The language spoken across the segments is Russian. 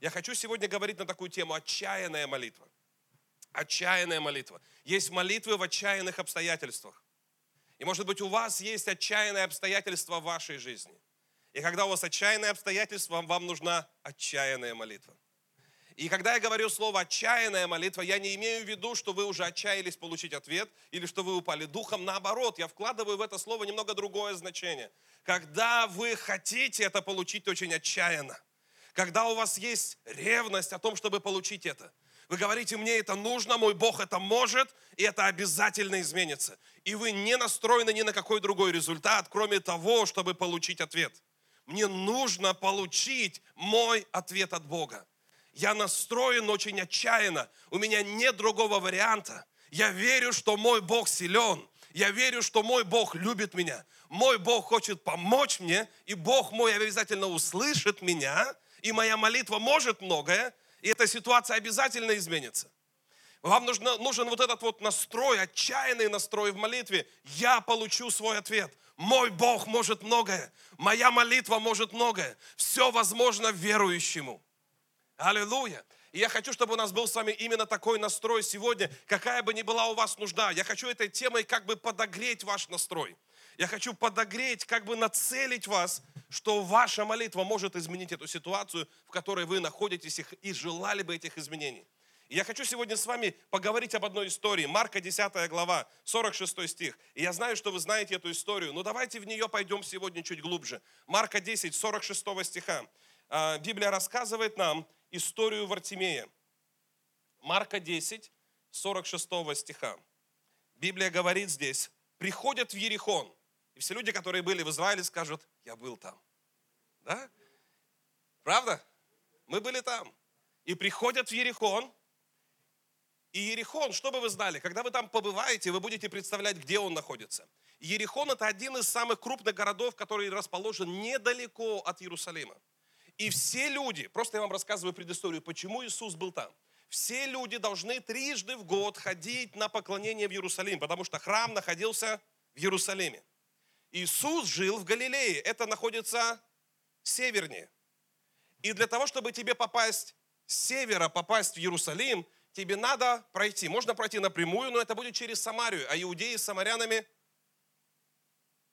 Я хочу сегодня говорить на такую тему «Отчаянная молитва». Отчаянная молитва. Есть молитвы в отчаянных обстоятельствах. И может быть у вас есть отчаянные обстоятельства в вашей жизни. И когда у вас отчаянные обстоятельства, вам нужна отчаянная молитва. И когда я говорю слово «отчаянная молитва», я не имею в виду, что вы уже отчаялись получить ответ или что вы упали духом. Наоборот, я вкладываю в это слово немного другое значение. Когда вы хотите это получить очень отчаянно, когда у вас есть ревность о том, чтобы получить это, вы говорите, мне это нужно, мой Бог это может, и это обязательно изменится. И вы не настроены ни на какой другой результат, кроме того, чтобы получить ответ. Мне нужно получить мой ответ от Бога. Я настроен очень отчаянно. У меня нет другого варианта. Я верю, что мой Бог силен. Я верю, что мой Бог любит меня. Мой Бог хочет помочь мне, и Бог мой обязательно услышит меня, и моя молитва может многое, и эта ситуация обязательно изменится. Вам нужно, нужен вот этот вот настрой, отчаянный настрой в молитве. Я получу свой ответ. Мой Бог может многое. Моя молитва может многое. Все возможно верующему. Аллилуйя. И я хочу, чтобы у нас был с вами именно такой настрой сегодня, какая бы ни была у вас нужда. Я хочу этой темой как бы подогреть ваш настрой. Я хочу подогреть, как бы нацелить вас, что ваша молитва может изменить эту ситуацию, в которой вы находитесь и желали бы этих изменений. И я хочу сегодня с вами поговорить об одной истории. Марка 10 глава, 46 стих. И я знаю, что вы знаете эту историю, но давайте в нее пойдем сегодня чуть глубже. Марка 10, 46 стиха. А, Библия рассказывает нам историю Вартимея. Марка 10, 46 стиха. Библия говорит здесь, приходят в Ерихон. И все люди, которые были в Израиле, скажут, я был там. Да? Правда? Мы были там. И приходят в Ерихон. И Ерихон, что бы вы знали, когда вы там побываете, вы будете представлять, где он находится. Ерихон – это один из самых крупных городов, который расположен недалеко от Иерусалима. И все люди, просто я вам рассказываю предысторию, почему Иисус был там. Все люди должны трижды в год ходить на поклонение в Иерусалим, потому что храм находился в Иерусалиме. Иисус жил в Галилее, это находится севернее. И для того, чтобы тебе попасть с севера, попасть в Иерусалим, тебе надо пройти. Можно пройти напрямую, но это будет через Самарию. А иудеи с самарянами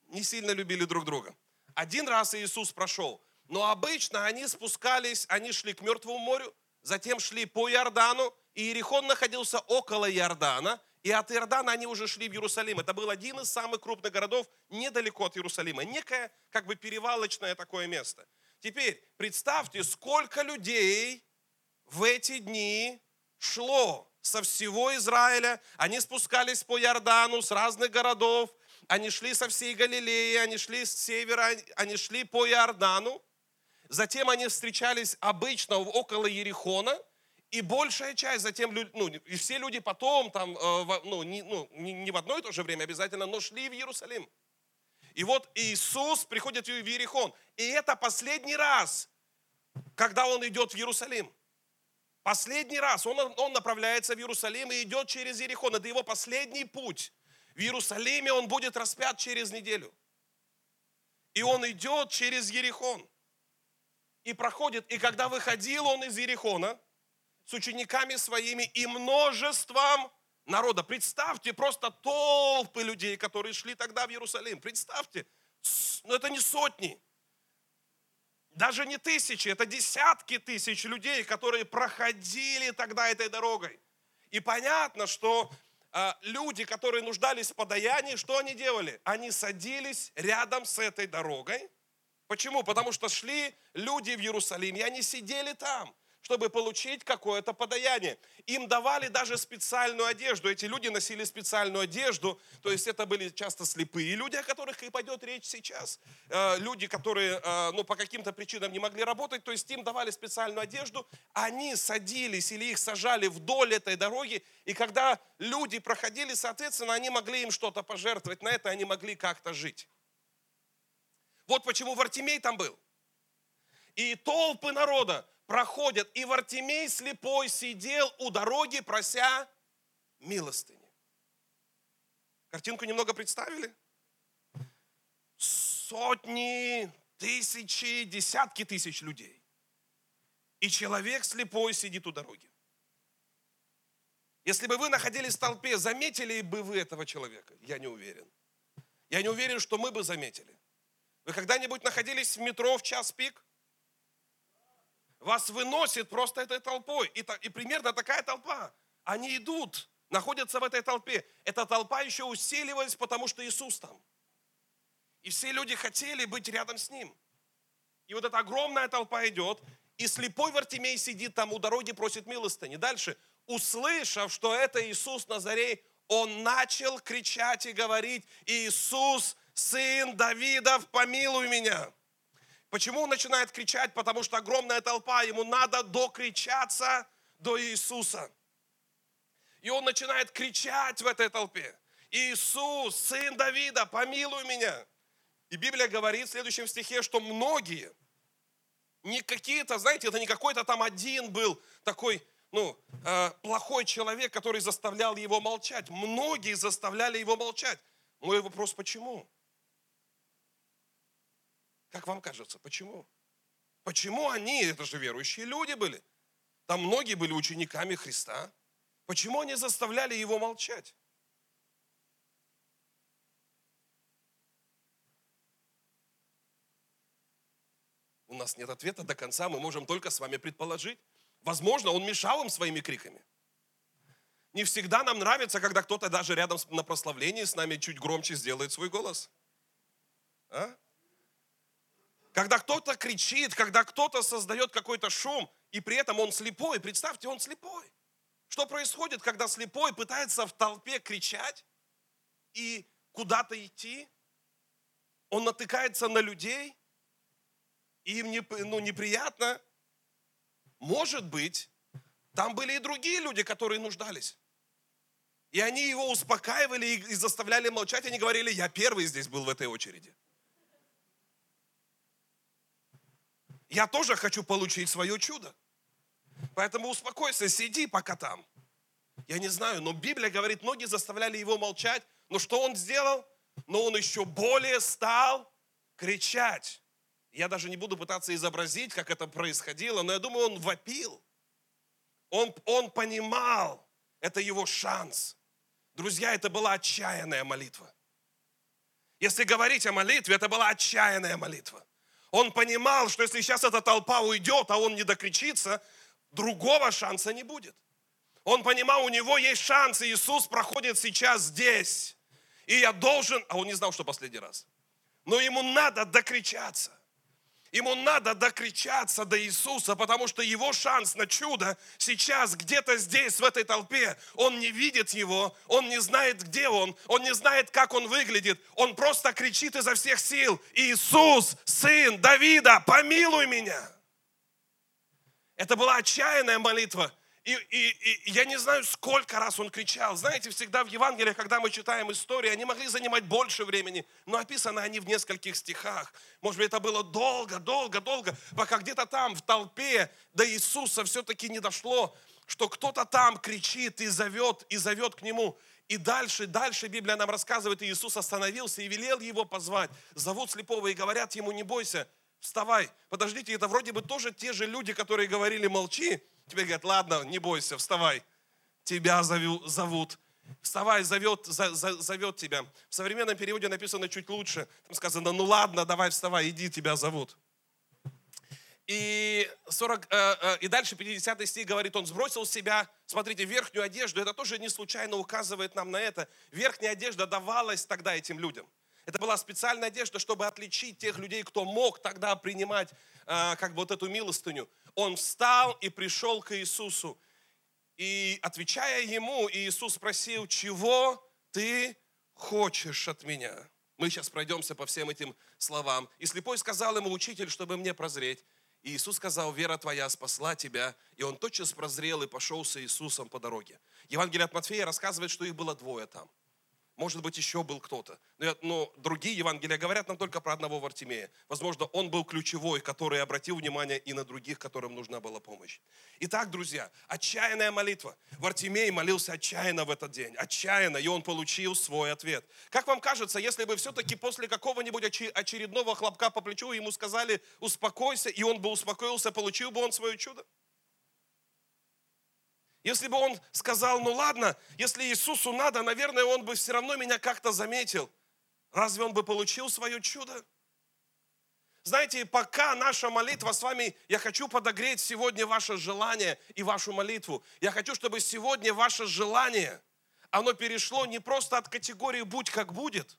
не сильно любили друг друга. Один раз Иисус прошел, но обычно они спускались, они шли к Мертвому морю, затем шли по Иордану, и Иерихон находился около Иордана, и от Иордана они уже шли в Иерусалим. Это был один из самых крупных городов недалеко от Иерусалима. Некое как бы перевалочное такое место. Теперь представьте, сколько людей в эти дни шло со всего Израиля. Они спускались по Иордану с разных городов. Они шли со всей Галилеи, они шли с севера, они шли по Иордану. Затем они встречались обычно около Ерихона, и большая часть затем, ну, и все люди потом, там, э, ну, не, ну, не в одно и то же время обязательно, но шли в Иерусалим. И вот Иисус приходит в Иерихон. И это последний раз, когда Он идет в Иерусалим. Последний раз он, он направляется в Иерусалим и идет через Иерихон. Это его последний путь. В Иерусалиме он будет распят через неделю. И он идет через Ерихон и проходит. И когда выходил он из Иерихона с учениками своими и множеством народа, представьте просто толпы людей, которые шли тогда в Иерусалим. Представьте, но ну, это не сотни, даже не тысячи, это десятки тысяч людей, которые проходили тогда этой дорогой. И понятно, что э, люди, которые нуждались в подаянии, что они делали? Они садились рядом с этой дорогой Почему? Потому что шли люди в Иерусалим, и они сидели там, чтобы получить какое-то подаяние. Им давали даже специальную одежду. Эти люди носили специальную одежду, то есть это были часто слепые люди, о которых и пойдет речь сейчас. Э, люди, которые э, ну, по каким-то причинам не могли работать, то есть им давали специальную одежду. Они садились или их сажали вдоль этой дороги, и когда люди проходили, соответственно, они могли им что-то пожертвовать, на это они могли как-то жить. Вот почему Вартимей там был. И толпы народа проходят, и Вартимей слепой сидел у дороги, прося милостыни. Картинку немного представили? Сотни, тысячи, десятки тысяч людей. И человек слепой сидит у дороги. Если бы вы находились в толпе, заметили бы вы этого человека? Я не уверен. Я не уверен, что мы бы заметили. Вы когда-нибудь находились в метро в час пик? Вас выносит просто этой толпой. И, и примерно такая толпа. Они идут, находятся в этой толпе. Эта толпа еще усиливалась, потому что Иисус там. И все люди хотели быть рядом с Ним. И вот эта огромная толпа идет, и слепой Вартимей сидит там у дороги, просит милостыни. Дальше, услышав, что это Иисус Назарей, он начал кричать и говорить, Иисус, сын Давидов, помилуй меня. Почему он начинает кричать? Потому что огромная толпа, ему надо докричаться до Иисуса. И он начинает кричать в этой толпе. Иисус, сын Давида, помилуй меня. И Библия говорит в следующем стихе, что многие, не какие-то, знаете, это не какой-то там один был такой, ну, э, плохой человек, который заставлял его молчать. Многие заставляли его молчать. Мой вопрос, почему? Как вам кажется, почему? Почему они, это же верующие люди были? Там многие были учениками Христа. Почему они заставляли его молчать? У нас нет ответа до конца, мы можем только с вами предположить. Возможно, он мешал им своими криками. Не всегда нам нравится, когда кто-то даже рядом на прославлении с нами чуть громче сделает свой голос. А? Когда кто-то кричит, когда кто-то создает какой-то шум, и при этом он слепой, представьте, он слепой. Что происходит, когда слепой пытается в толпе кричать и куда-то идти? Он натыкается на людей, и им не, ну, неприятно. Может быть, там были и другие люди, которые нуждались. И они его успокаивали и заставляли молчать. Они говорили, я первый здесь был в этой очереди. Я тоже хочу получить свое чудо. Поэтому успокойся, сиди пока там. Я не знаю, но Библия говорит, многие заставляли его молчать. Но что он сделал? Но он еще более стал кричать. Я даже не буду пытаться изобразить, как это происходило, но я думаю, он вопил. Он, он понимал, это его шанс. Друзья, это была отчаянная молитва. Если говорить о молитве, это была отчаянная молитва. Он понимал, что если сейчас эта толпа уйдет, а он не докричится, другого шанса не будет. Он понимал, у него есть шанс, и Иисус проходит сейчас здесь. И я должен, а он не знал, что последний раз. Но ему надо докричаться. Ему надо докричаться до Иисуса, потому что его шанс на чудо сейчас где-то здесь, в этой толпе. Он не видит его, он не знает, где он, он не знает, как он выглядит. Он просто кричит изо всех сил, Иисус, сын Давида, помилуй меня. Это была отчаянная молитва. И, и, и я не знаю, сколько раз он кричал. Знаете, всегда в Евангелии, когда мы читаем истории, они могли занимать больше времени, но описаны они в нескольких стихах. Может быть, это было долго, долго, долго, пока где-то там в толпе до Иисуса все-таки не дошло, что кто-то там кричит и зовет, и зовет к Нему. И дальше, дальше Библия нам рассказывает, и Иисус остановился и велел его позвать. Зовут слепого и говорят ему, не бойся, вставай. Подождите, это вроде бы тоже те же люди, которые говорили, молчи, Тебе говорят, ладно, не бойся, вставай. Тебя зовут. Вставай, зовет, за, за, зовет тебя. В современном переводе написано чуть лучше. Там сказано, ну ладно, давай вставай, иди, тебя зовут. И, 40, э, э, и дальше 50 стих говорит, он сбросил с себя, смотрите, верхнюю одежду. Это тоже не случайно указывает нам на это. Верхняя одежда давалась тогда этим людям. Это была специальная одежда, чтобы отличить тех людей, кто мог тогда принимать э, как бы вот эту милостыню он встал и пришел к Иисусу. И отвечая ему, Иисус спросил, чего ты хочешь от меня? Мы сейчас пройдемся по всем этим словам. И слепой сказал ему, учитель, чтобы мне прозреть. И Иисус сказал, вера твоя спасла тебя. И он тотчас прозрел и пошел с Иисусом по дороге. Евангелие от Матфея рассказывает, что их было двое там. Может быть, еще был кто-то. Но, но другие Евангелия говорят нам только про одного Вартимея. Возможно, он был ключевой, который обратил внимание и на других, которым нужна была помощь. Итак, друзья, отчаянная молитва. Вартимей молился отчаянно в этот день. Отчаянно, и он получил свой ответ. Как вам кажется, если бы все-таки после какого-нибудь очередного хлопка по плечу ему сказали «успокойся», и он бы успокоился, получил бы он свое чудо? Если бы он сказал, ну ладно, если Иисусу надо, наверное, он бы все равно меня как-то заметил. Разве он бы получил свое чудо? Знаете, пока наша молитва с вами, я хочу подогреть сегодня ваше желание и вашу молитву. Я хочу, чтобы сегодня ваше желание, оно перешло не просто от категории «будь как будет»,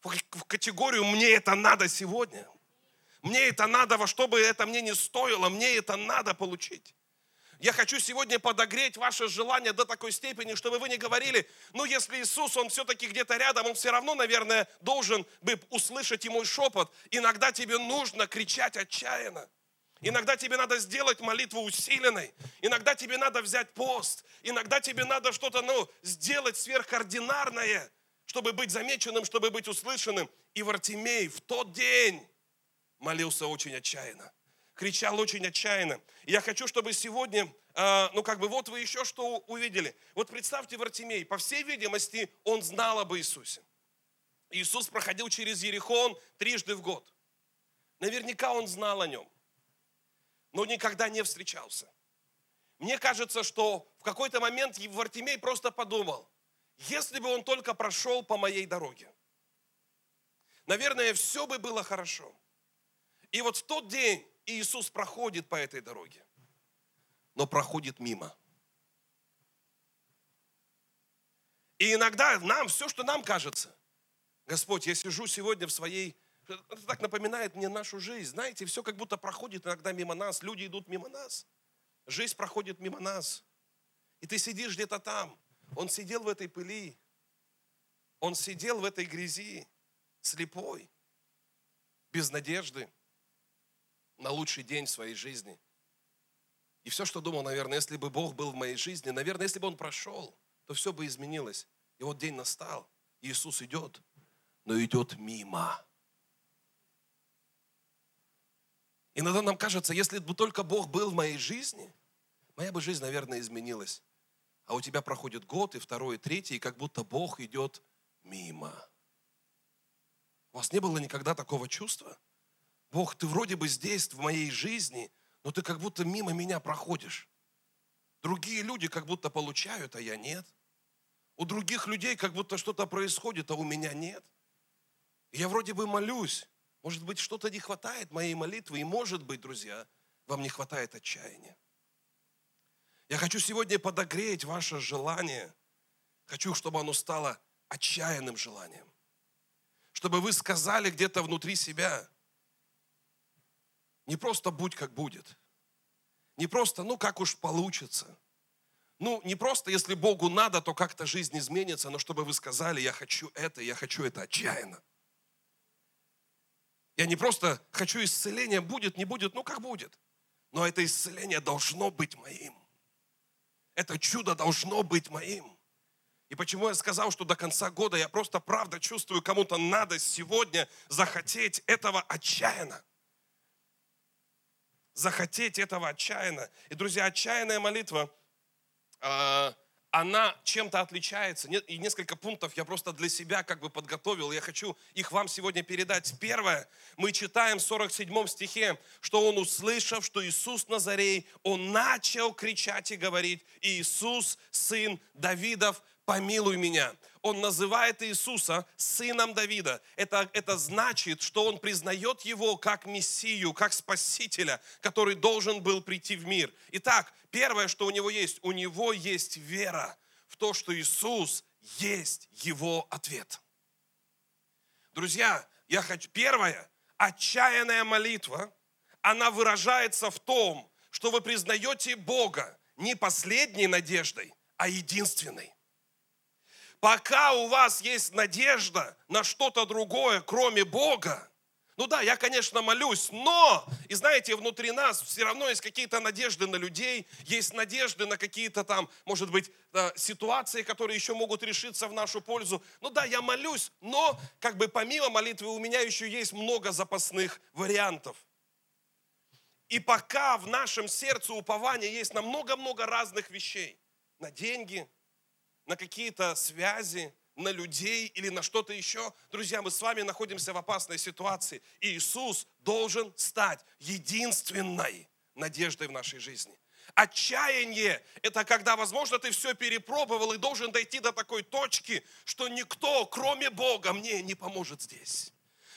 в категорию «мне это надо сегодня». Мне это надо, во что бы это мне не стоило, мне это надо получить. Я хочу сегодня подогреть ваше желание до такой степени, чтобы вы не говорили, ну если Иисус, Он все-таки где-то рядом, Он все равно, наверное, должен бы услышать мой шепот. Иногда тебе нужно кричать отчаянно. Иногда тебе надо сделать молитву усиленной. Иногда тебе надо взять пост. Иногда тебе надо что-то ну, сделать сверхординарное, чтобы быть замеченным, чтобы быть услышанным. И Вартимей в тот день молился очень отчаянно кричал очень отчаянно. И я хочу, чтобы сегодня, э, ну как бы вот вы еще что увидели. Вот представьте Вартимей, по всей видимости, он знал об Иисусе. Иисус проходил через Ерихон трижды в год. Наверняка он знал о нем, но никогда не встречался. Мне кажется, что в какой-то момент Вартимей просто подумал, если бы он только прошел по моей дороге, наверное, все бы было хорошо. И вот в тот день Иисус проходит по этой дороге, но проходит мимо. И иногда нам, все, что нам кажется, Господь, я сижу сегодня в своей, это так напоминает мне нашу жизнь. Знаете, все как будто проходит иногда мимо нас, люди идут мимо нас. Жизнь проходит мимо нас. И ты сидишь где-то там. Он сидел в этой пыли. Он сидел в этой грязи, слепой, без надежды на лучший день в своей жизни. И все, что думал, наверное, если бы Бог был в моей жизни, наверное, если бы Он прошел, то все бы изменилось. И вот день настал, Иисус идет, но идет мимо. Иногда нам кажется, если бы только Бог был в моей жизни, моя бы жизнь, наверное, изменилась. А у тебя проходит год, и второй, и третий, и как будто Бог идет мимо. У вас не было никогда такого чувства? Бог, ты вроде бы здесь, в моей жизни, но ты как будто мимо меня проходишь. Другие люди как будто получают, а я нет. У других людей как будто что-то происходит, а у меня нет. Я вроде бы молюсь. Может быть, что-то не хватает моей молитвы. И может быть, друзья, вам не хватает отчаяния. Я хочу сегодня подогреть ваше желание. Хочу, чтобы оно стало отчаянным желанием. Чтобы вы сказали где-то внутри себя, не просто будь как будет. Не просто, ну как уж получится. Ну, не просто, если Богу надо, то как-то жизнь изменится, но чтобы вы сказали, я хочу это, я хочу это отчаянно. Я не просто хочу исцеления, будет, не будет, ну как будет. Но это исцеление должно быть моим. Это чудо должно быть моим. И почему я сказал, что до конца года я просто правда чувствую, кому-то надо сегодня захотеть этого отчаянно захотеть этого отчаянно. И, друзья, отчаянная молитва, э, она чем-то отличается. И несколько пунктов я просто для себя как бы подготовил. Я хочу их вам сегодня передать. Первое, мы читаем в 47 стихе, что он, услышав, что Иисус Назарей, он начал кричать и говорить, Иисус, сын Давидов, помилуй меня. Он называет Иисуса сыном Давида. Это, это значит, что он признает его как Мессию, как Спасителя, который должен был прийти в мир. Итак, первое, что у него есть, у него есть вера в то, что Иисус есть его ответ. Друзья, я хочу, первое, отчаянная молитва, она выражается в том, что вы признаете Бога не последней надеждой, а единственной. Пока у вас есть надежда на что-то другое, кроме Бога, Ну да, я, конечно, молюсь, но, и знаете, внутри нас все равно есть какие-то надежды на людей, есть надежды на какие-то там, может быть, э, ситуации, которые еще могут решиться в нашу пользу. Ну да, я молюсь, но как бы помимо молитвы у меня еще есть много запасных вариантов. И пока в нашем сердце упования есть на много-много разных вещей, на деньги, на какие-то связи, на людей или на что-то еще, друзья, мы с вами находимся в опасной ситуации. И Иисус должен стать единственной надеждой в нашей жизни. Отчаяние – это когда, возможно, ты все перепробовал и должен дойти до такой точки, что никто, кроме Бога, мне не поможет здесь.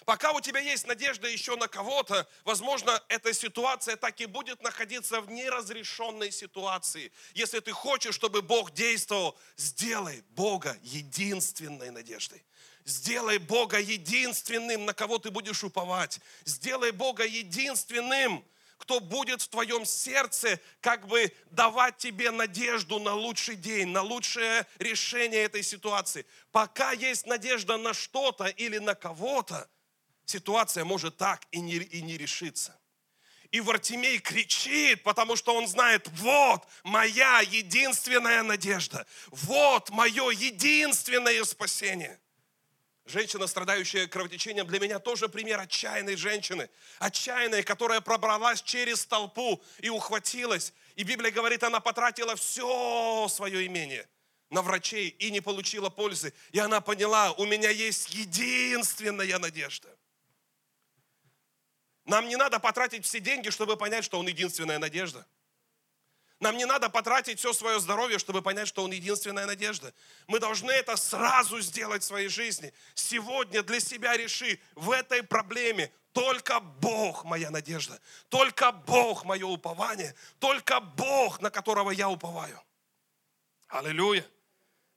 Пока у тебя есть надежда еще на кого-то, возможно, эта ситуация так и будет находиться в неразрешенной ситуации. Если ты хочешь, чтобы Бог действовал, сделай Бога единственной надеждой. Сделай Бога единственным, на кого ты будешь уповать. Сделай Бога единственным, кто будет в твоем сердце как бы давать тебе надежду на лучший день, на лучшее решение этой ситуации. Пока есть надежда на что-то или на кого-то, ситуация может так и не, и не решиться. И Вартимей кричит, потому что он знает, вот моя единственная надежда, вот мое единственное спасение. Женщина, страдающая кровотечением, для меня тоже пример отчаянной женщины. Отчаянной, которая пробралась через толпу и ухватилась. И Библия говорит, она потратила все свое имение на врачей и не получила пользы. И она поняла, у меня есть единственная надежда. Нам не надо потратить все деньги, чтобы понять, что Он единственная надежда. Нам не надо потратить все свое здоровье, чтобы понять, что Он единственная надежда. Мы должны это сразу сделать в своей жизни. Сегодня для себя реши в этой проблеме только Бог моя надежда, только Бог мое упование, только Бог, на которого я уповаю. Аллилуйя.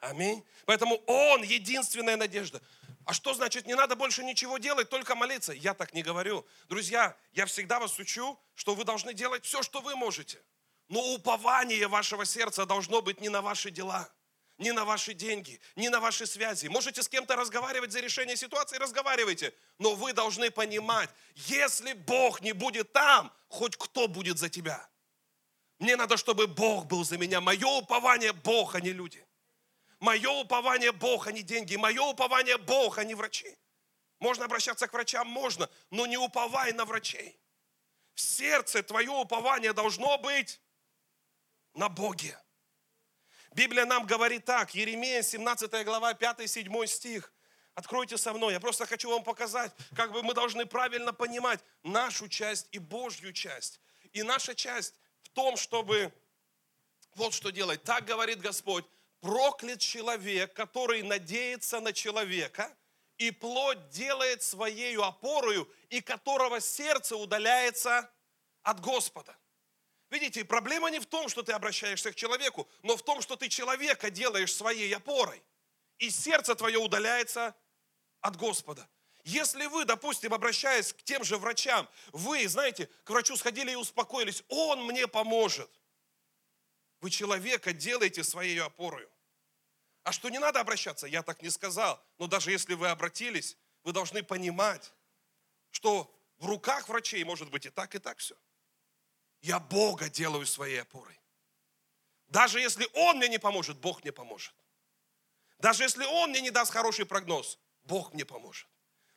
Аминь. Поэтому Он единственная надежда. А что значит, не надо больше ничего делать, только молиться? Я так не говорю. Друзья, я всегда вас учу, что вы должны делать все, что вы можете. Но упование вашего сердца должно быть не на ваши дела, не на ваши деньги, не на ваши связи. Можете с кем-то разговаривать за решение ситуации, разговаривайте. Но вы должны понимать, если Бог не будет там, хоть кто будет за тебя. Мне надо, чтобы Бог был за меня. Мое упование Бог, а не люди. Мое упование Бог, а не деньги. Мое упование Бог, а не врачи. Можно обращаться к врачам? Можно, но не уповай на врачей. В сердце твое упование должно быть на Боге. Библия нам говорит так, Еремея 17 глава, 5-7 стих. Откройте со мной, я просто хочу вам показать, как бы мы должны правильно понимать нашу часть и Божью часть. И наша часть в том, чтобы вот что делать. Так говорит Господь, проклят человек, который надеется на человека, и плоть делает своей опорою, и которого сердце удаляется от Господа. Видите, проблема не в том, что ты обращаешься к человеку, но в том, что ты человека делаешь своей опорой, и сердце твое удаляется от Господа. Если вы, допустим, обращаясь к тем же врачам, вы, знаете, к врачу сходили и успокоились, он мне поможет. Вы человека делаете своей опорой. А что не надо обращаться, я так не сказал. Но даже если вы обратились, вы должны понимать, что в руках врачей может быть и так, и так все. Я Бога делаю своей опорой. Даже если Он мне не поможет, Бог мне поможет. Даже если Он мне не даст хороший прогноз, Бог мне поможет.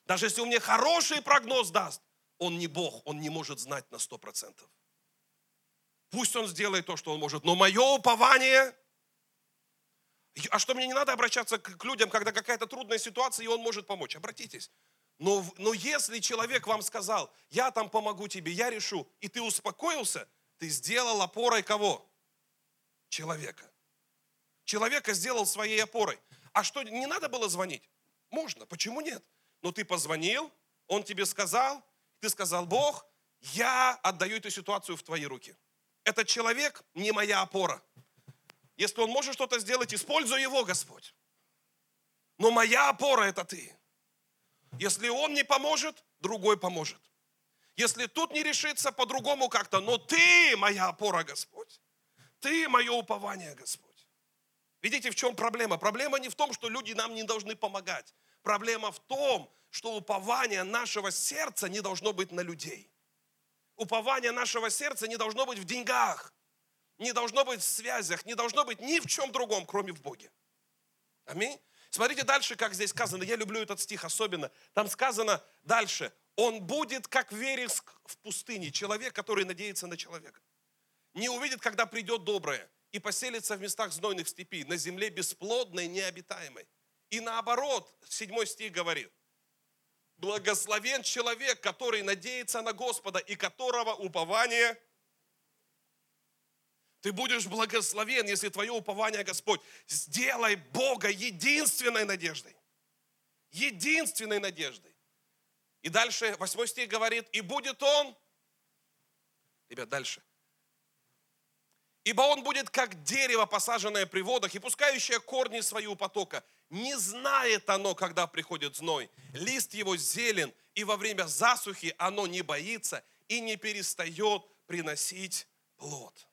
Даже если Он мне хороший прогноз даст, Он не Бог, Он не может знать на сто процентов. Пусть Он сделает то, что Он может, но мое упование а что мне не надо обращаться к людям, когда какая-то трудная ситуация, и он может помочь? Обратитесь. Но, но если человек вам сказал, я там помогу тебе, я решу, и ты успокоился, ты сделал опорой кого? Человека. Человека сделал своей опорой. А что, не надо было звонить? Можно, почему нет? Но ты позвонил, он тебе сказал, ты сказал, Бог, я отдаю эту ситуацию в твои руки. Этот человек не моя опора. Если он может что-то сделать, используй его, Господь. Но моя опора – это ты. Если он не поможет, другой поможет. Если тут не решится, по-другому как-то. Но ты моя опора, Господь. Ты мое упование, Господь. Видите, в чем проблема? Проблема не в том, что люди нам не должны помогать. Проблема в том, что упование нашего сердца не должно быть на людей. Упование нашего сердца не должно быть в деньгах, не должно быть в связях, не должно быть ни в чем другом, кроме в Боге. Аминь. Смотрите дальше, как здесь сказано. Я люблю этот стих особенно. Там сказано дальше. Он будет как вереск в пустыне. Человек, который надеется на человека. Не увидит, когда придет доброе. И поселится в местах знойных степи, на земле бесплодной, необитаемой. И наоборот, седьмой стих говорит. Благословен человек, который надеется на Господа и которого упование ты будешь благословен, если твое упование, Господь, сделай Бога единственной надеждой. Единственной надеждой. И дальше, восьмой стих говорит, и будет он, ребят, дальше. Ибо он будет как дерево, посаженное при водах и пускающее корни свои у потока. Не знает оно, когда приходит зной. Лист его зелен, и во время засухи оно не боится и не перестает приносить плод.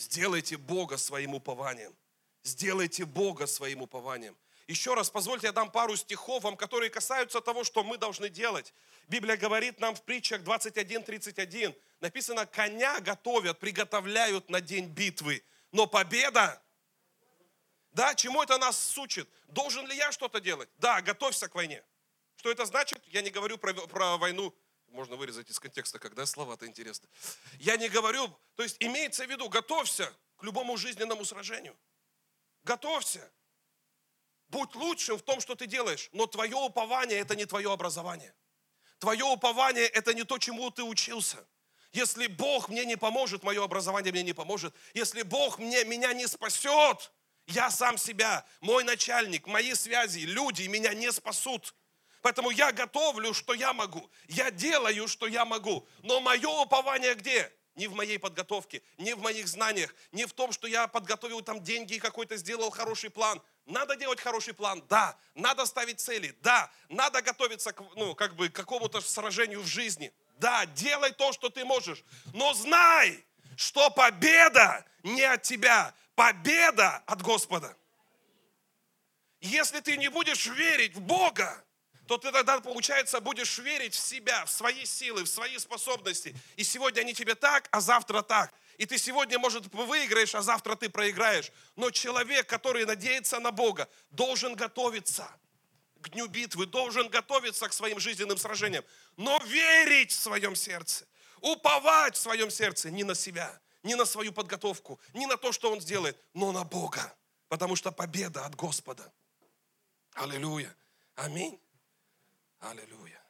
Сделайте Бога своим упованием. Сделайте Бога своим упованием. Еще раз, позвольте, я дам пару стихов вам, которые касаются того, что мы должны делать. Библия говорит нам в притчах 21.31, написано, коня готовят, приготовляют на день битвы, но победа, да, чему это нас сучит? Должен ли я что-то делать? Да, готовься к войне. Что это значит? Я не говорю про, про войну можно вырезать из контекста, когда слова-то интересны. Я не говорю, то есть имеется в виду, готовься к любому жизненному сражению. Готовься. Будь лучшим в том, что ты делаешь, но твое упование – это не твое образование. Твое упование – это не то, чему ты учился. Если Бог мне не поможет, мое образование мне не поможет. Если Бог мне, меня не спасет, я сам себя, мой начальник, мои связи, люди меня не спасут. Поэтому я готовлю, что я могу. Я делаю, что я могу. Но мое упование где? Не в моей подготовке, не в моих знаниях, не в том, что я подготовил там деньги и какой-то сделал хороший план. Надо делать хороший план, да. Надо ставить цели, да. Надо готовиться к, ну, как бы, к какому-то сражению в жизни. Да, делай то, что ты можешь. Но знай, что победа не от тебя, победа от Господа. Если ты не будешь верить в Бога, то ты тогда, получается, будешь верить в себя, в свои силы, в свои способности. И сегодня они тебе так, а завтра так. И ты сегодня, может, выиграешь, а завтра ты проиграешь. Но человек, который надеется на Бога, должен готовиться к дню битвы, должен готовиться к своим жизненным сражениям, но верить в своем сердце, уповать в своем сердце не на себя, не на свою подготовку, не на то, что он сделает, но на Бога, потому что победа от Господа. Аллилуйя. Аминь. Аллилуйя.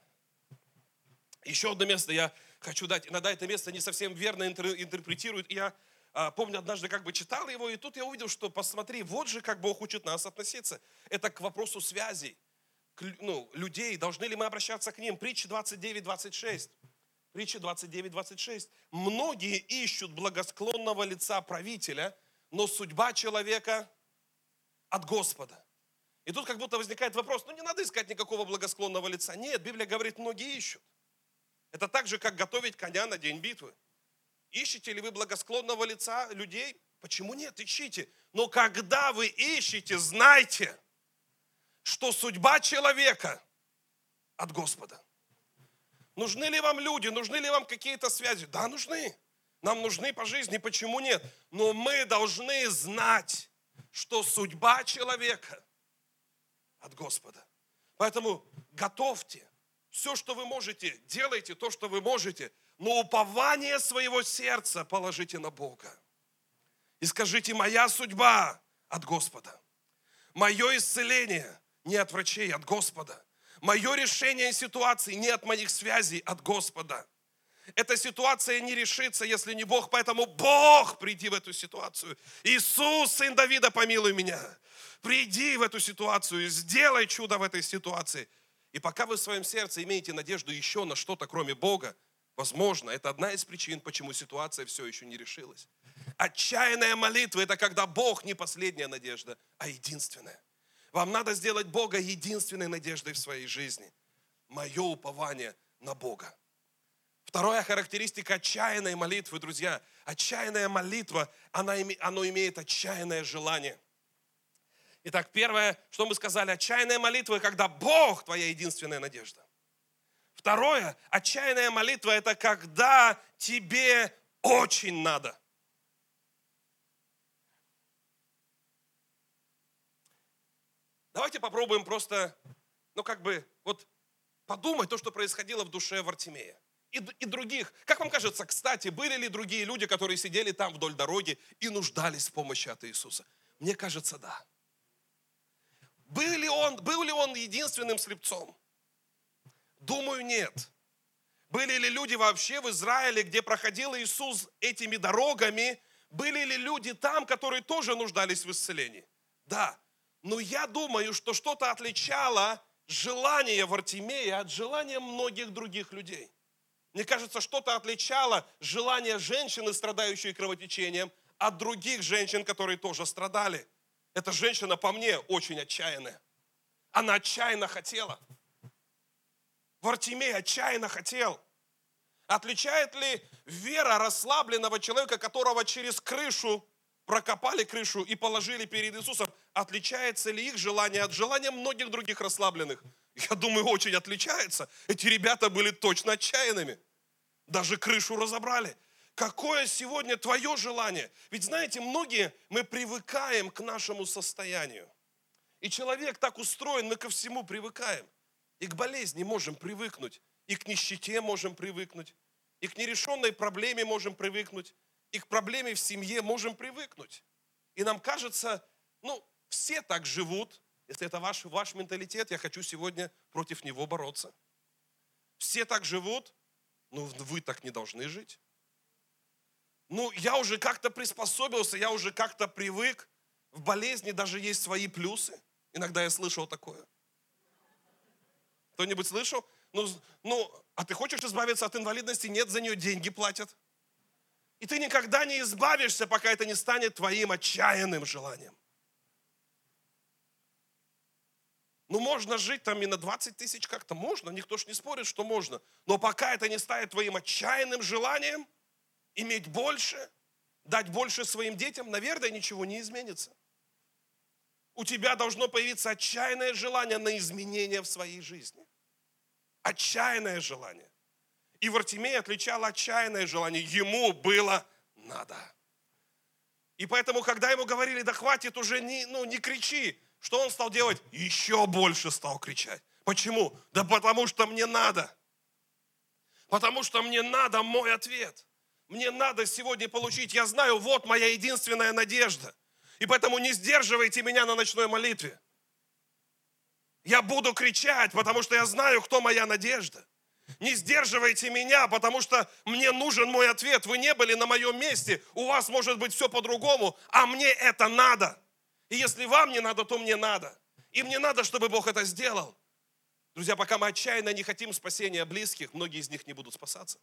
Еще одно место я хочу дать. Иногда это место не совсем верно интерпретируют. Я а, помню, однажды как бы читал его, и тут я увидел, что посмотри, вот же как Бог учит нас относиться. Это к вопросу связей. К, ну, людей, должны ли мы обращаться к ним? Притча 29-26. Притча 29-26. Многие ищут благосклонного лица правителя, но судьба человека от Господа. И тут как будто возникает вопрос, ну не надо искать никакого благосклонного лица. Нет, Библия говорит, многие ищут. Это так же, как готовить коня на день битвы. Ищете ли вы благосклонного лица людей? Почему нет? Ищите. Но когда вы ищете, знайте, что судьба человека от Господа. Нужны ли вам люди, нужны ли вам какие-то связи? Да, нужны. Нам нужны по жизни, почему нет? Но мы должны знать, что судьба человека от Господа. Поэтому готовьте все, что вы можете, делайте то, что вы можете, но упование своего сердца положите на Бога. И скажите, моя судьба от Господа. Мое исцеление не от врачей, от Господа. Мое решение ситуации не от моих связей, от Господа. Эта ситуация не решится, если не Бог, поэтому Бог, приди в эту ситуацию. Иисус, сын Давида, помилуй меня. Приди в эту ситуацию, сделай чудо в этой ситуации. И пока вы в своем сердце имеете надежду еще на что-то, кроме Бога, возможно, это одна из причин, почему ситуация все еще не решилась. Отчаянная молитва – это когда Бог не последняя надежда, а единственная. Вам надо сделать Бога единственной надеждой в своей жизни. Мое упование на Бога. Вторая характеристика отчаянной молитвы, друзья. Отчаянная молитва, она, оно имеет отчаянное желание – Итак, первое, что мы сказали, отчаянная молитва, когда Бог твоя единственная надежда. Второе, отчаянная молитва – это когда тебе очень надо. Давайте попробуем просто, ну как бы, вот подумать то, что происходило в душе Вартимея. И, и других. Как вам кажется, кстати, были ли другие люди, которые сидели там вдоль дороги и нуждались в помощи от Иисуса? Мне кажется, да. Был ли он, был ли он единственным слепцом? Думаю, нет. Были ли люди вообще в Израиле, где проходил Иисус этими дорогами? Были ли люди там, которые тоже нуждались в исцелении? Да. Но я думаю, что что-то отличало желание Вартимея от желания многих других людей. Мне кажется, что-то отличало желание женщины, страдающей кровотечением, от других женщин, которые тоже страдали. Эта женщина по мне очень отчаянная. Она отчаянно хотела. Вартимей отчаянно хотел. Отличает ли вера расслабленного человека, которого через крышу прокопали крышу и положили перед Иисусом, отличается ли их желание от желания многих других расслабленных? Я думаю, очень отличается. Эти ребята были точно отчаянными. Даже крышу разобрали. Какое сегодня твое желание? Ведь знаете, многие мы привыкаем к нашему состоянию. И человек так устроен, мы ко всему привыкаем. И к болезни можем привыкнуть, и к нищете можем привыкнуть, и к нерешенной проблеме можем привыкнуть, и к проблеме в семье можем привыкнуть. И нам кажется, ну, все так живут. Если это ваш, ваш менталитет, я хочу сегодня против него бороться. Все так живут, но вы так не должны жить. Ну, я уже как-то приспособился, я уже как-то привык. В болезни даже есть свои плюсы. Иногда я слышал такое. Кто-нибудь слышал? Ну, ну, а ты хочешь избавиться от инвалидности? Нет, за нее деньги платят. И ты никогда не избавишься, пока это не станет твоим отчаянным желанием. Ну, можно жить там и на 20 тысяч как-то, можно, никто ж не спорит, что можно. Но пока это не станет твоим отчаянным желанием, иметь больше, дать больше своим детям, наверное, ничего не изменится. У тебя должно появиться отчаянное желание на изменения в своей жизни отчаянное желание. И Вартимей отличал отчаянное желание. Ему было надо. И поэтому, когда ему говорили, да хватит уже, не, ну, не кричи, что он стал делать? Еще больше стал кричать. Почему? Да потому что мне надо. Потому что мне надо мой ответ. Мне надо сегодня получить. Я знаю, вот моя единственная надежда. И поэтому не сдерживайте меня на ночной молитве. Я буду кричать, потому что я знаю, кто моя надежда. Не сдерживайте меня, потому что мне нужен мой ответ. Вы не были на моем месте, у вас может быть все по-другому, а мне это надо. И если вам не надо, то мне надо. И мне надо, чтобы Бог это сделал. Друзья, пока мы отчаянно не хотим спасения близких, многие из них не будут спасаться.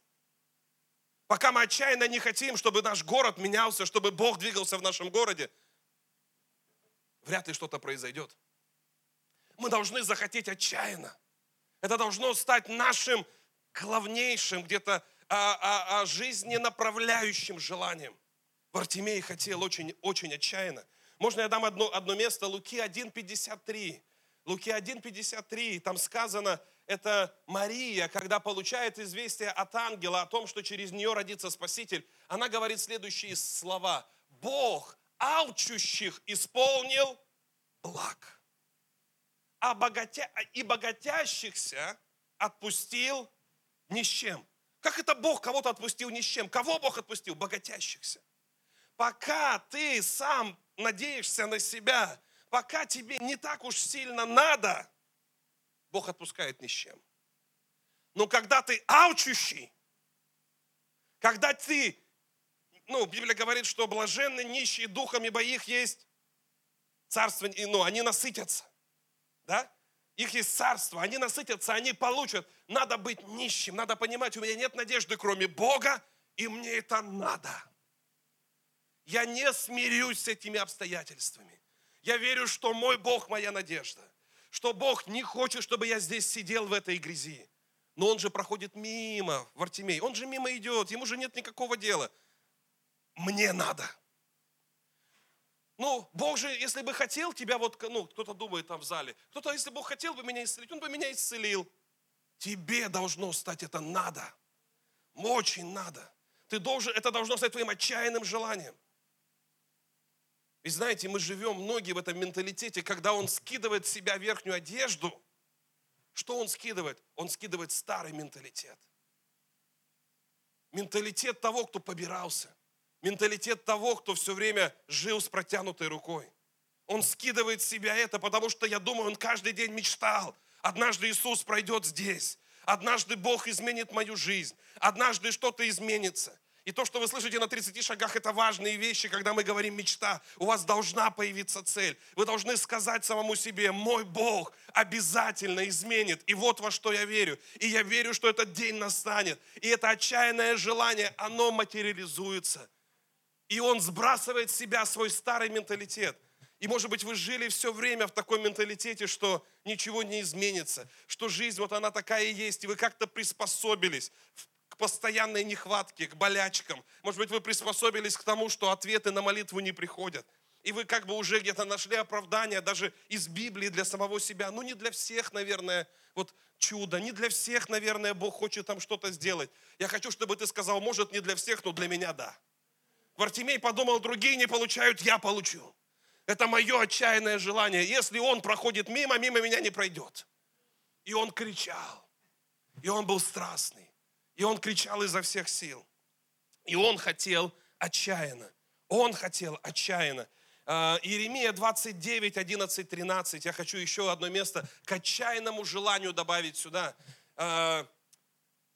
Пока мы отчаянно не хотим, чтобы наш город менялся, чтобы Бог двигался в нашем городе, вряд ли что-то произойдет мы должны захотеть отчаянно. Это должно стать нашим главнейшим, где-то а, а, а, жизненаправляющим желанием. Вартимей хотел очень, очень отчаянно. Можно я дам одно, одно место? Луки 1.53. Луки 1.53, там сказано, это Мария, когда получает известие от ангела о том, что через нее родится Спаситель, она говорит следующие слова. Бог алчущих исполнил благ а богатя... и богатящихся отпустил ни с чем. Как это Бог кого-то отпустил ни с чем? Кого Бог отпустил? Богатящихся. Пока ты сам надеешься на себя, пока тебе не так уж сильно надо, Бог отпускает ни с чем. Но когда ты алчущий, когда ты, ну, Библия говорит, что блаженны нищие духами, ибо их есть царство, ну, они насытятся да? Их есть царство, они насытятся, они получат. Надо быть нищим, надо понимать, у меня нет надежды, кроме Бога, и мне это надо. Я не смирюсь с этими обстоятельствами. Я верю, что мой Бог моя надежда. Что Бог не хочет, чтобы я здесь сидел в этой грязи. Но он же проходит мимо, Вартимей. Он же мимо идет, ему же нет никакого дела. Мне надо. Ну, Бог же, если бы хотел тебя, вот, ну, кто-то думает там в зале, кто-то, если Бог хотел бы меня исцелить, Он бы меня исцелил. Тебе должно стать это надо. Очень надо. Ты должен, это должно стать твоим отчаянным желанием. И знаете, мы живем, многие в этом менталитете, когда он скидывает с себя верхнюю одежду, что он скидывает? Он скидывает старый менталитет. Менталитет того, кто побирался. Менталитет того, кто все время жил с протянутой рукой. Он скидывает с себя это, потому что, я думаю, он каждый день мечтал. Однажды Иисус пройдет здесь. Однажды Бог изменит мою жизнь. Однажды что-то изменится. И то, что вы слышите на 30 шагах, это важные вещи, когда мы говорим мечта. У вас должна появиться цель. Вы должны сказать самому себе, мой Бог обязательно изменит. И вот во что я верю. И я верю, что этот день настанет. И это отчаянное желание, оно материализуется. И он сбрасывает с себя свой старый менталитет. И, может быть, вы жили все время в таком менталитете, что ничего не изменится, что жизнь вот она такая и есть, и вы как-то приспособились постоянной нехватке, к болячкам. Может быть, вы приспособились к тому, что ответы на молитву не приходят. И вы как бы уже где-то нашли оправдание даже из Библии для самого себя. Ну, не для всех, наверное, вот чудо. Не для всех, наверное, Бог хочет там что-то сделать. Я хочу, чтобы ты сказал, может, не для всех, но для меня да. Вартимей подумал, другие не получают, я получу. Это мое отчаянное желание. Если он проходит мимо, мимо меня не пройдет. И он кричал. И он был страстный. И он кричал изо всех сил. И он хотел отчаянно. Он хотел отчаянно. А, Иеремия 29, 11, 13. Я хочу еще одно место к отчаянному желанию добавить сюда. А,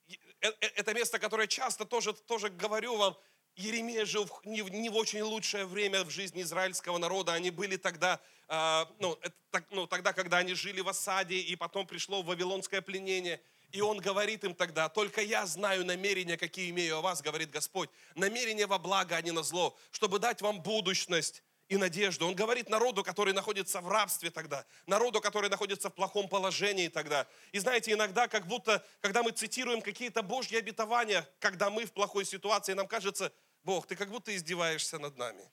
э, э, это место, которое часто тоже, тоже говорю вам, Еремия жил не, не в очень лучшее время в жизни израильского народа. Они были тогда, а, ну, это, ну, тогда, когда они жили в осаде, и потом пришло вавилонское пленение – и он говорит им тогда, только я знаю намерения, какие имею о вас, говорит Господь. Намерения во благо, а не на зло, чтобы дать вам будущность и надежду. Он говорит народу, который находится в рабстве тогда, народу, который находится в плохом положении тогда. И знаете, иногда, как будто, когда мы цитируем какие-то Божьи обетования, когда мы в плохой ситуации, нам кажется, Бог, ты как будто издеваешься над нами.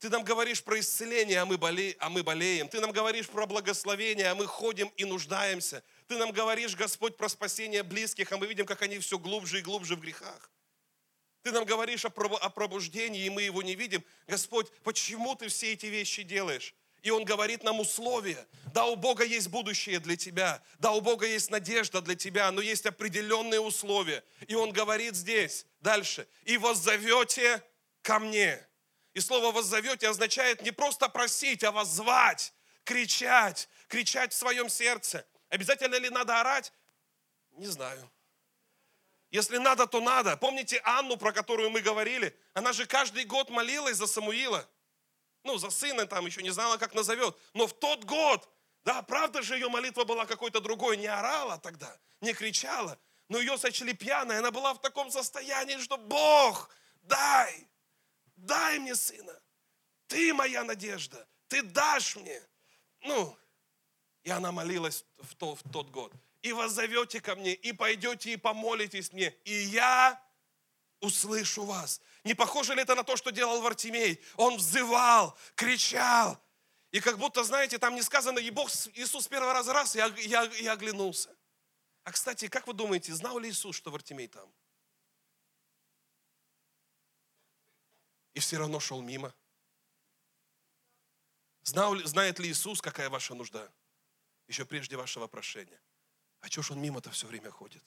Ты нам говоришь про исцеление, а мы, боле... а мы болеем. Ты нам говоришь про благословение, а мы ходим и нуждаемся. Ты нам говоришь, Господь, про спасение близких, а мы видим, как они все глубже и глубже в грехах. Ты нам говоришь о пробуждении, и мы его не видим. Господь, почему ты все эти вещи делаешь? И Он говорит нам условия. Да, у Бога есть будущее для тебя. Да, у Бога есть надежда для тебя, но есть определенные условия. И Он говорит здесь, дальше. И воззовете ко мне. И слово воззовете означает не просто просить, а воззвать, кричать, кричать в своем сердце. Обязательно ли надо орать? Не знаю. Если надо, то надо. Помните Анну, про которую мы говорили? Она же каждый год молилась за Самуила. Ну, за сына там еще не знала, как назовет. Но в тот год, да, правда же ее молитва была какой-то другой. Не орала тогда, не кричала. Но ее сочли пьяной. Она была в таком состоянии, что Бог, дай, дай мне сына. Ты моя надежда. Ты дашь мне. Ну, и она молилась в тот, в тот год. И воззовете ко мне, и пойдете, и помолитесь мне, и я услышу вас. Не похоже ли это на то, что делал Вартимей? Он взывал, кричал. И как будто, знаете, там не сказано, и Бог, Иисус первый раз раз, я, я, я оглянулся. А, кстати, как вы думаете, знал ли Иисус, что Вартимей там? И все равно шел мимо. Знал, знает ли Иисус, какая ваша нужда? Еще прежде вашего прошения. А чего ж он мимо-то все время ходит?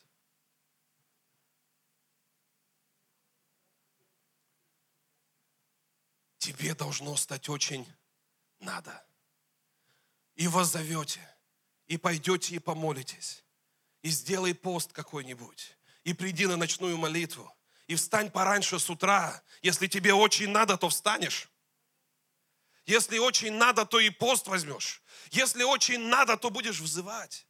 Тебе должно стать очень надо. И воззовете, и пойдете и помолитесь, и сделай пост какой-нибудь, и приди на ночную молитву, и встань пораньше с утра. Если тебе очень надо, то встанешь. Если очень надо, то и пост возьмешь. Если очень надо, то будешь взывать.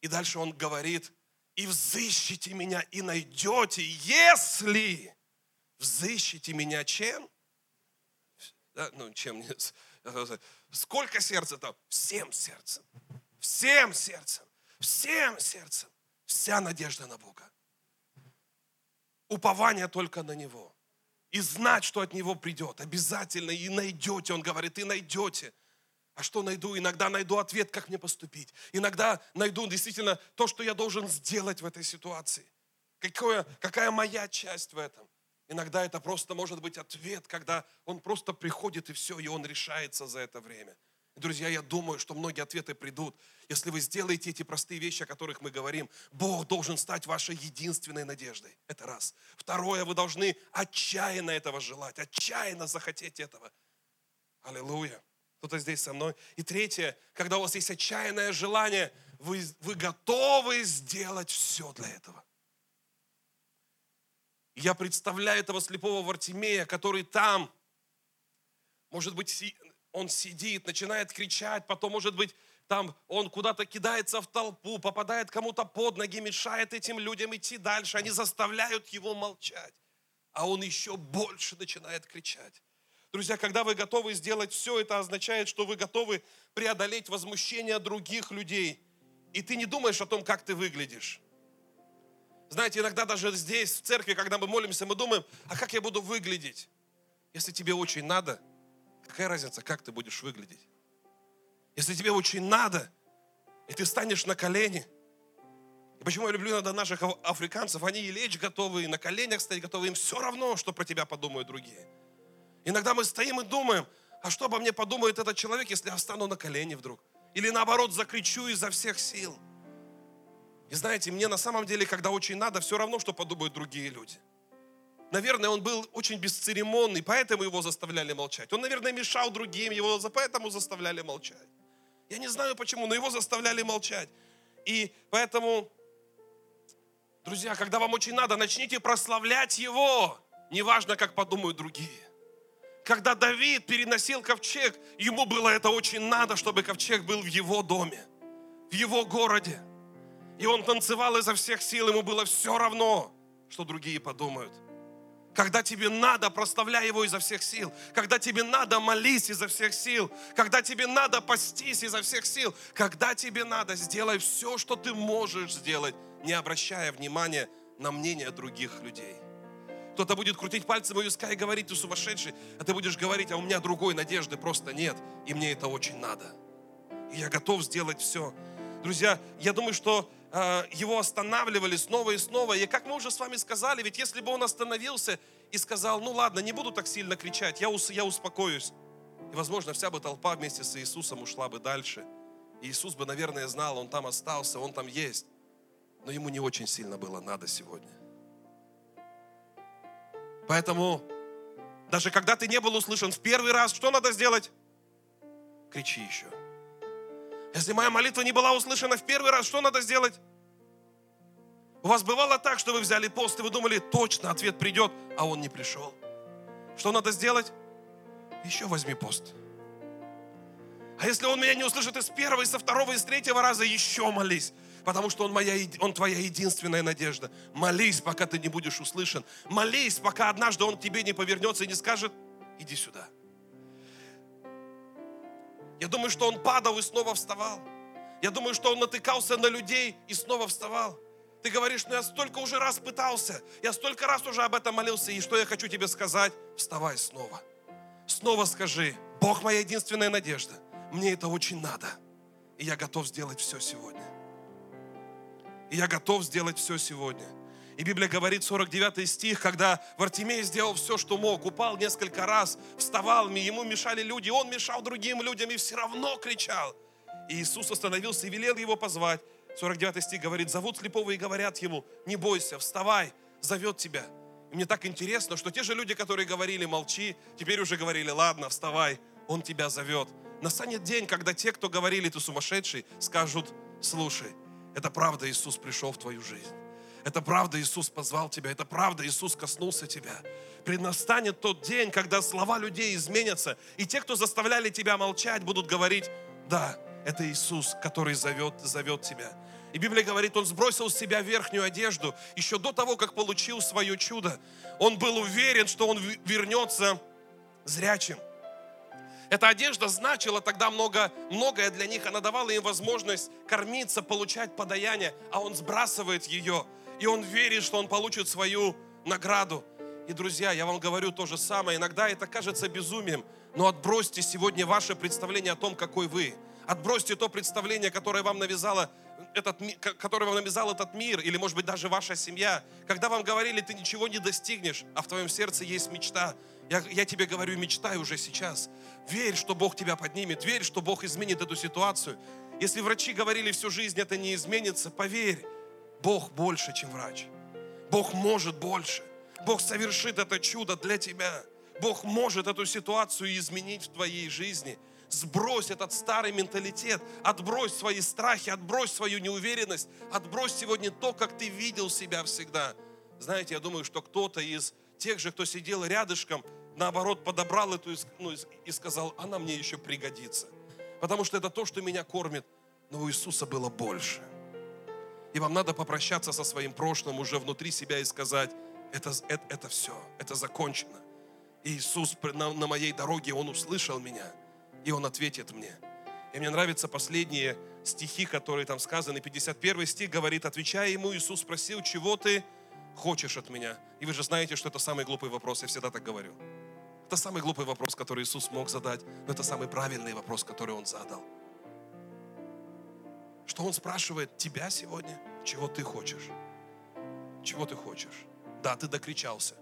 И дальше он говорит, и взыщите меня, и найдете, если взыщите меня чем? Да, ну, чем? Сколько сердца там? Всем сердцем. Всем сердцем. Всем сердцем. Вся надежда на Бога. Упование только на Него. И знать, что от Него придет. Обязательно и найдете. Он говорит, и найдете. А что найду? Иногда найду ответ, как мне поступить. Иногда найду действительно то, что я должен сделать в этой ситуации. Какое, какая моя часть в этом? Иногда это просто может быть ответ, когда он просто приходит и все, и он решается за это время. Друзья, я думаю, что многие ответы придут. Если вы сделаете эти простые вещи, о которых мы говорим, Бог должен стать вашей единственной надеждой. Это раз. Второе, вы должны отчаянно этого желать, отчаянно захотеть этого. Аллилуйя. Кто-то здесь со мной. И третье, когда у вас есть отчаянное желание, вы, вы готовы сделать все для этого. Я представляю этого слепого Вартимея, который там, может быть, он сидит, начинает кричать, потом, может быть, там он куда-то кидается в толпу, попадает кому-то под ноги, мешает этим людям идти дальше. Они заставляют его молчать. А он еще больше начинает кричать. Друзья, когда вы готовы сделать все, это означает, что вы готовы преодолеть возмущение других людей. И ты не думаешь о том, как ты выглядишь. Знаете, иногда даже здесь, в церкви, когда мы молимся, мы думаем, а как я буду выглядеть? Если тебе очень надо, какая разница, как ты будешь выглядеть? Если тебе очень надо, и ты станешь на колени. И почему я люблю иногда наших африканцев, они и лечь готовы, и на коленях стоять готовы, им все равно, что про тебя подумают другие. Иногда мы стоим и думаем, а что обо мне подумает этот человек, если я встану на колени вдруг? Или наоборот, закричу изо всех сил. И знаете, мне на самом деле, когда очень надо, все равно, что подумают другие люди. Наверное, он был очень бесцеремонный, поэтому его заставляли молчать. Он, наверное, мешал другим, его поэтому заставляли молчать. Я не знаю почему, но его заставляли молчать. И поэтому, друзья, когда вам очень надо, начните прославлять его. Неважно, как подумают другие. Когда Давид переносил ковчег, ему было это очень надо, чтобы ковчег был в его доме, в его городе. И он танцевал изо всех сил, ему было все равно, что другие подумают. Когда тебе надо, прославляй Его изо всех сил. Когда тебе надо, молись изо всех сил. Когда тебе надо, постись изо всех сил. Когда тебе надо, сделай все, что ты можешь сделать, не обращая внимания на мнение других людей. Кто-то будет крутить пальцем у виска и говорить, ты сумасшедший, а ты будешь говорить, а у меня другой надежды просто нет, и мне это очень надо. И я готов сделать все. Друзья, я думаю, что его останавливали снова и снова. И как мы уже с вами сказали, ведь если бы он остановился и сказал, ну ладно, не буду так сильно кричать, я, ус, я успокоюсь. И, возможно, вся бы толпа вместе с Иисусом ушла бы дальше. И Иисус бы, наверное, знал, он там остался, он там есть. Но ему не очень сильно было надо сегодня. Поэтому даже когда ты не был услышан в первый раз, что надо сделать? Кричи еще. Если моя молитва не была услышана в первый раз, что надо сделать? У вас бывало так, что вы взяли пост, и вы думали, точно ответ придет, а он не пришел. Что надо сделать? Еще возьми пост. А если он меня не услышит из первого, и со второго, и с третьего раза, еще молись потому что он, моя, он твоя единственная надежда. Молись, пока ты не будешь услышан. Молись, пока однажды он к тебе не повернется и не скажет, иди сюда. Я думаю, что он падал и снова вставал. Я думаю, что он натыкался на людей и снова вставал. Ты говоришь, ну я столько уже раз пытался, я столько раз уже об этом молился, и что я хочу тебе сказать? Вставай снова. Снова скажи, Бог моя единственная надежда. Мне это очень надо. И я готов сделать все сегодня. И я готов сделать все сегодня. И Библия говорит, 49 стих, когда Вартимей сделал все, что мог, упал несколько раз, вставал, ему мешали люди, он мешал другим людям и все равно кричал. И Иисус остановился и велел его позвать. 49 стих говорит, зовут слепого и говорят ему, не бойся, вставай, зовет тебя. И мне так интересно, что те же люди, которые говорили, молчи, теперь уже говорили, ладно, вставай, он тебя зовет. Настанет день, когда те, кто говорили, ты сумасшедший, скажут, слушай, это правда, Иисус пришел в твою жизнь. Это правда, Иисус позвал тебя. Это правда, Иисус коснулся тебя. Преднастанет тот день, когда слова людей изменятся. И те, кто заставляли тебя молчать, будут говорить, да, это Иисус, который зовет, зовет тебя. И Библия говорит, он сбросил с себя верхнюю одежду еще до того, как получил свое чудо. Он был уверен, что он вернется зрячим. Эта одежда значила тогда много, многое для них. Она давала им возможность кормиться, получать подаяние, а он сбрасывает ее. И он верит, что он получит свою награду. И, друзья, я вам говорю то же самое. Иногда это кажется безумием, но отбросьте сегодня ваше представление о том, какой вы. Отбросьте то представление, которое вам навязало этот, который вам навязал этот мир, или, может быть, даже ваша семья, когда вам говорили, ты ничего не достигнешь, а в твоем сердце есть мечта, я, я тебе говорю, мечтай уже сейчас. Верь, что Бог тебя поднимет, верь, что Бог изменит эту ситуацию. Если врачи говорили всю жизнь, это не изменится, поверь, Бог больше, чем врач. Бог может больше. Бог совершит это чудо для тебя. Бог может эту ситуацию изменить в твоей жизни – Сбрось этот старый менталитет, отбрось свои страхи, отбрось свою неуверенность, отбрось сегодня то, как ты видел себя всегда. Знаете, я думаю, что кто-то из тех же, кто сидел рядышком, наоборот, подобрал эту ну, и сказал, она мне еще пригодится. Потому что это то, что меня кормит. Но у Иисуса было больше. И вам надо попрощаться со своим прошлым уже внутри себя и сказать, это, это, это все, это закончено. И Иисус на, на моей дороге, Он услышал меня – и Он ответит мне. И мне нравятся последние стихи, которые там сказаны. 51 стих говорит, отвечая ему, Иисус спросил, чего ты хочешь от меня? И вы же знаете, что это самый глупый вопрос, я всегда так говорю. Это самый глупый вопрос, который Иисус мог задать, но это самый правильный вопрос, который Он задал. Что Он спрашивает тебя сегодня, чего ты хочешь? Чего ты хочешь? Да, ты докричался,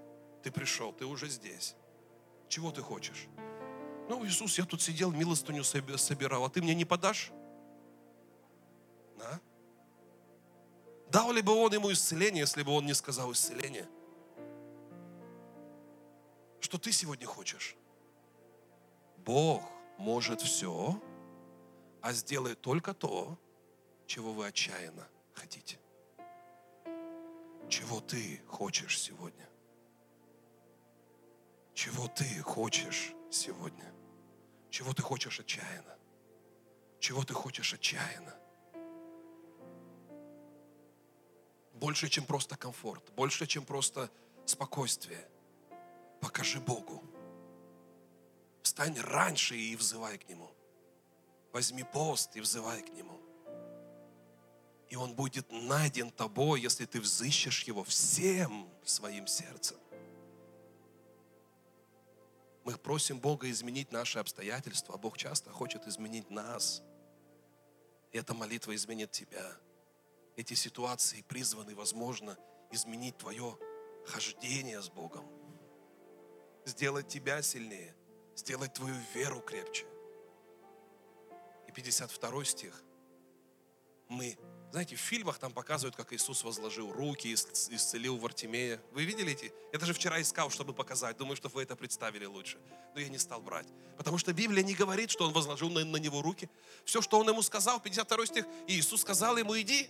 ты пришел, ты уже здесь. Чего ты хочешь? Ну, Иисус, я тут сидел, милостыню собирал, а ты мне не подашь? Да? Дал ли бы он ему исцеление, если бы он не сказал исцеление? Что ты сегодня хочешь? Бог может все, а сделает только то, чего вы отчаянно хотите. Чего ты хочешь сегодня? Чего ты хочешь сегодня? Чего ты хочешь отчаянно? Чего ты хочешь отчаянно? Больше, чем просто комфорт, больше, чем просто спокойствие. Покажи Богу. Встань раньше и взывай к Нему. Возьми пост и взывай к Нему. И Он будет найден тобой, если ты взыщешь Его всем своим сердцем. Мы просим Бога изменить наши обстоятельства, а Бог часто хочет изменить нас. И эта молитва изменит тебя. Эти ситуации призваны, возможно, изменить твое хождение с Богом. Сделать тебя сильнее, сделать твою веру крепче. И 52 стих. Мы знаете, в фильмах там показывают, как Иисус возложил руки, исцелил Вартимея. Вы видели эти? Я даже вчера искал, чтобы показать. Думаю, что вы это представили лучше. Но я не стал брать. Потому что Библия не говорит, что он возложил на, на него руки. Все, что он ему сказал, 52 стих, и Иисус сказал ему, иди.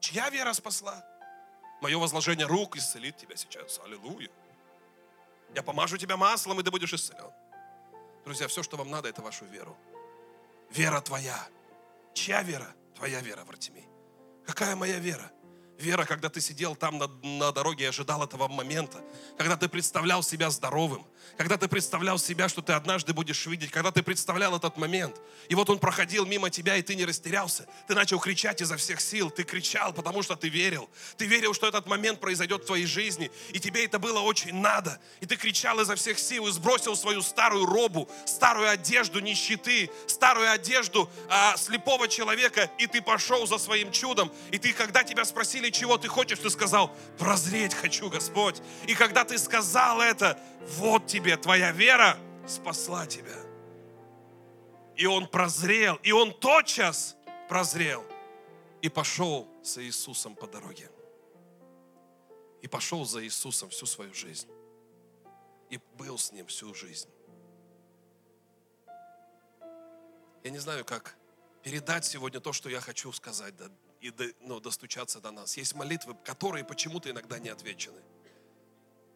Чья вера спасла? Мое возложение рук исцелит тебя сейчас. Аллилуйя. Я помажу тебя маслом, и ты будешь исцелен. Друзья, все, что вам надо, это вашу веру. Вера твоя. Чья вера? Твоя вера, Вартимей. Какая моя вера? Вера, когда ты сидел там на, на дороге и ожидал этого момента, когда ты представлял себя здоровым, когда ты представлял себя, что ты однажды будешь видеть, когда ты представлял этот момент, и вот он проходил мимо тебя, и ты не растерялся, ты начал кричать изо всех сил, ты кричал, потому что ты верил, ты верил, что этот момент произойдет в твоей жизни, и тебе это было очень надо, и ты кричал изо всех сил и сбросил свою старую робу, старую одежду нищеты, старую одежду а, слепого человека, и ты пошел за своим чудом, и ты, когда тебя спросили, чего ты хочешь, ты сказал, прозреть хочу, Господь. И когда ты сказал это, вот тебе твоя вера спасла тебя. И он прозрел, и он тотчас прозрел и пошел за Иисусом по дороге. И пошел за Иисусом всю свою жизнь. И был с ним всю жизнь. Я не знаю, как передать сегодня то, что я хочу сказать и до, ну, достучаться до нас. Есть молитвы, которые почему-то иногда не отвечены.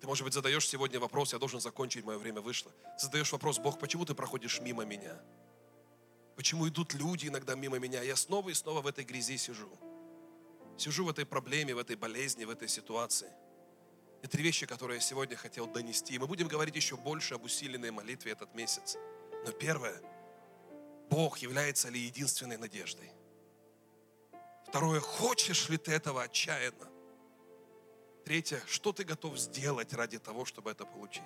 Ты, может быть, задаешь сегодня вопрос, я должен закончить, мое время вышло. Задаешь вопрос, Бог, почему ты проходишь мимо меня? Почему идут люди иногда мимо меня? Я снова и снова в этой грязи сижу. Сижу в этой проблеме, в этой болезни, в этой ситуации. Это три вещи, которые я сегодня хотел донести. И мы будем говорить еще больше об усиленной молитве этот месяц. Но первое, Бог является ли единственной надеждой? Второе, хочешь ли ты этого отчаянно? Третье, что ты готов сделать ради того, чтобы это получить?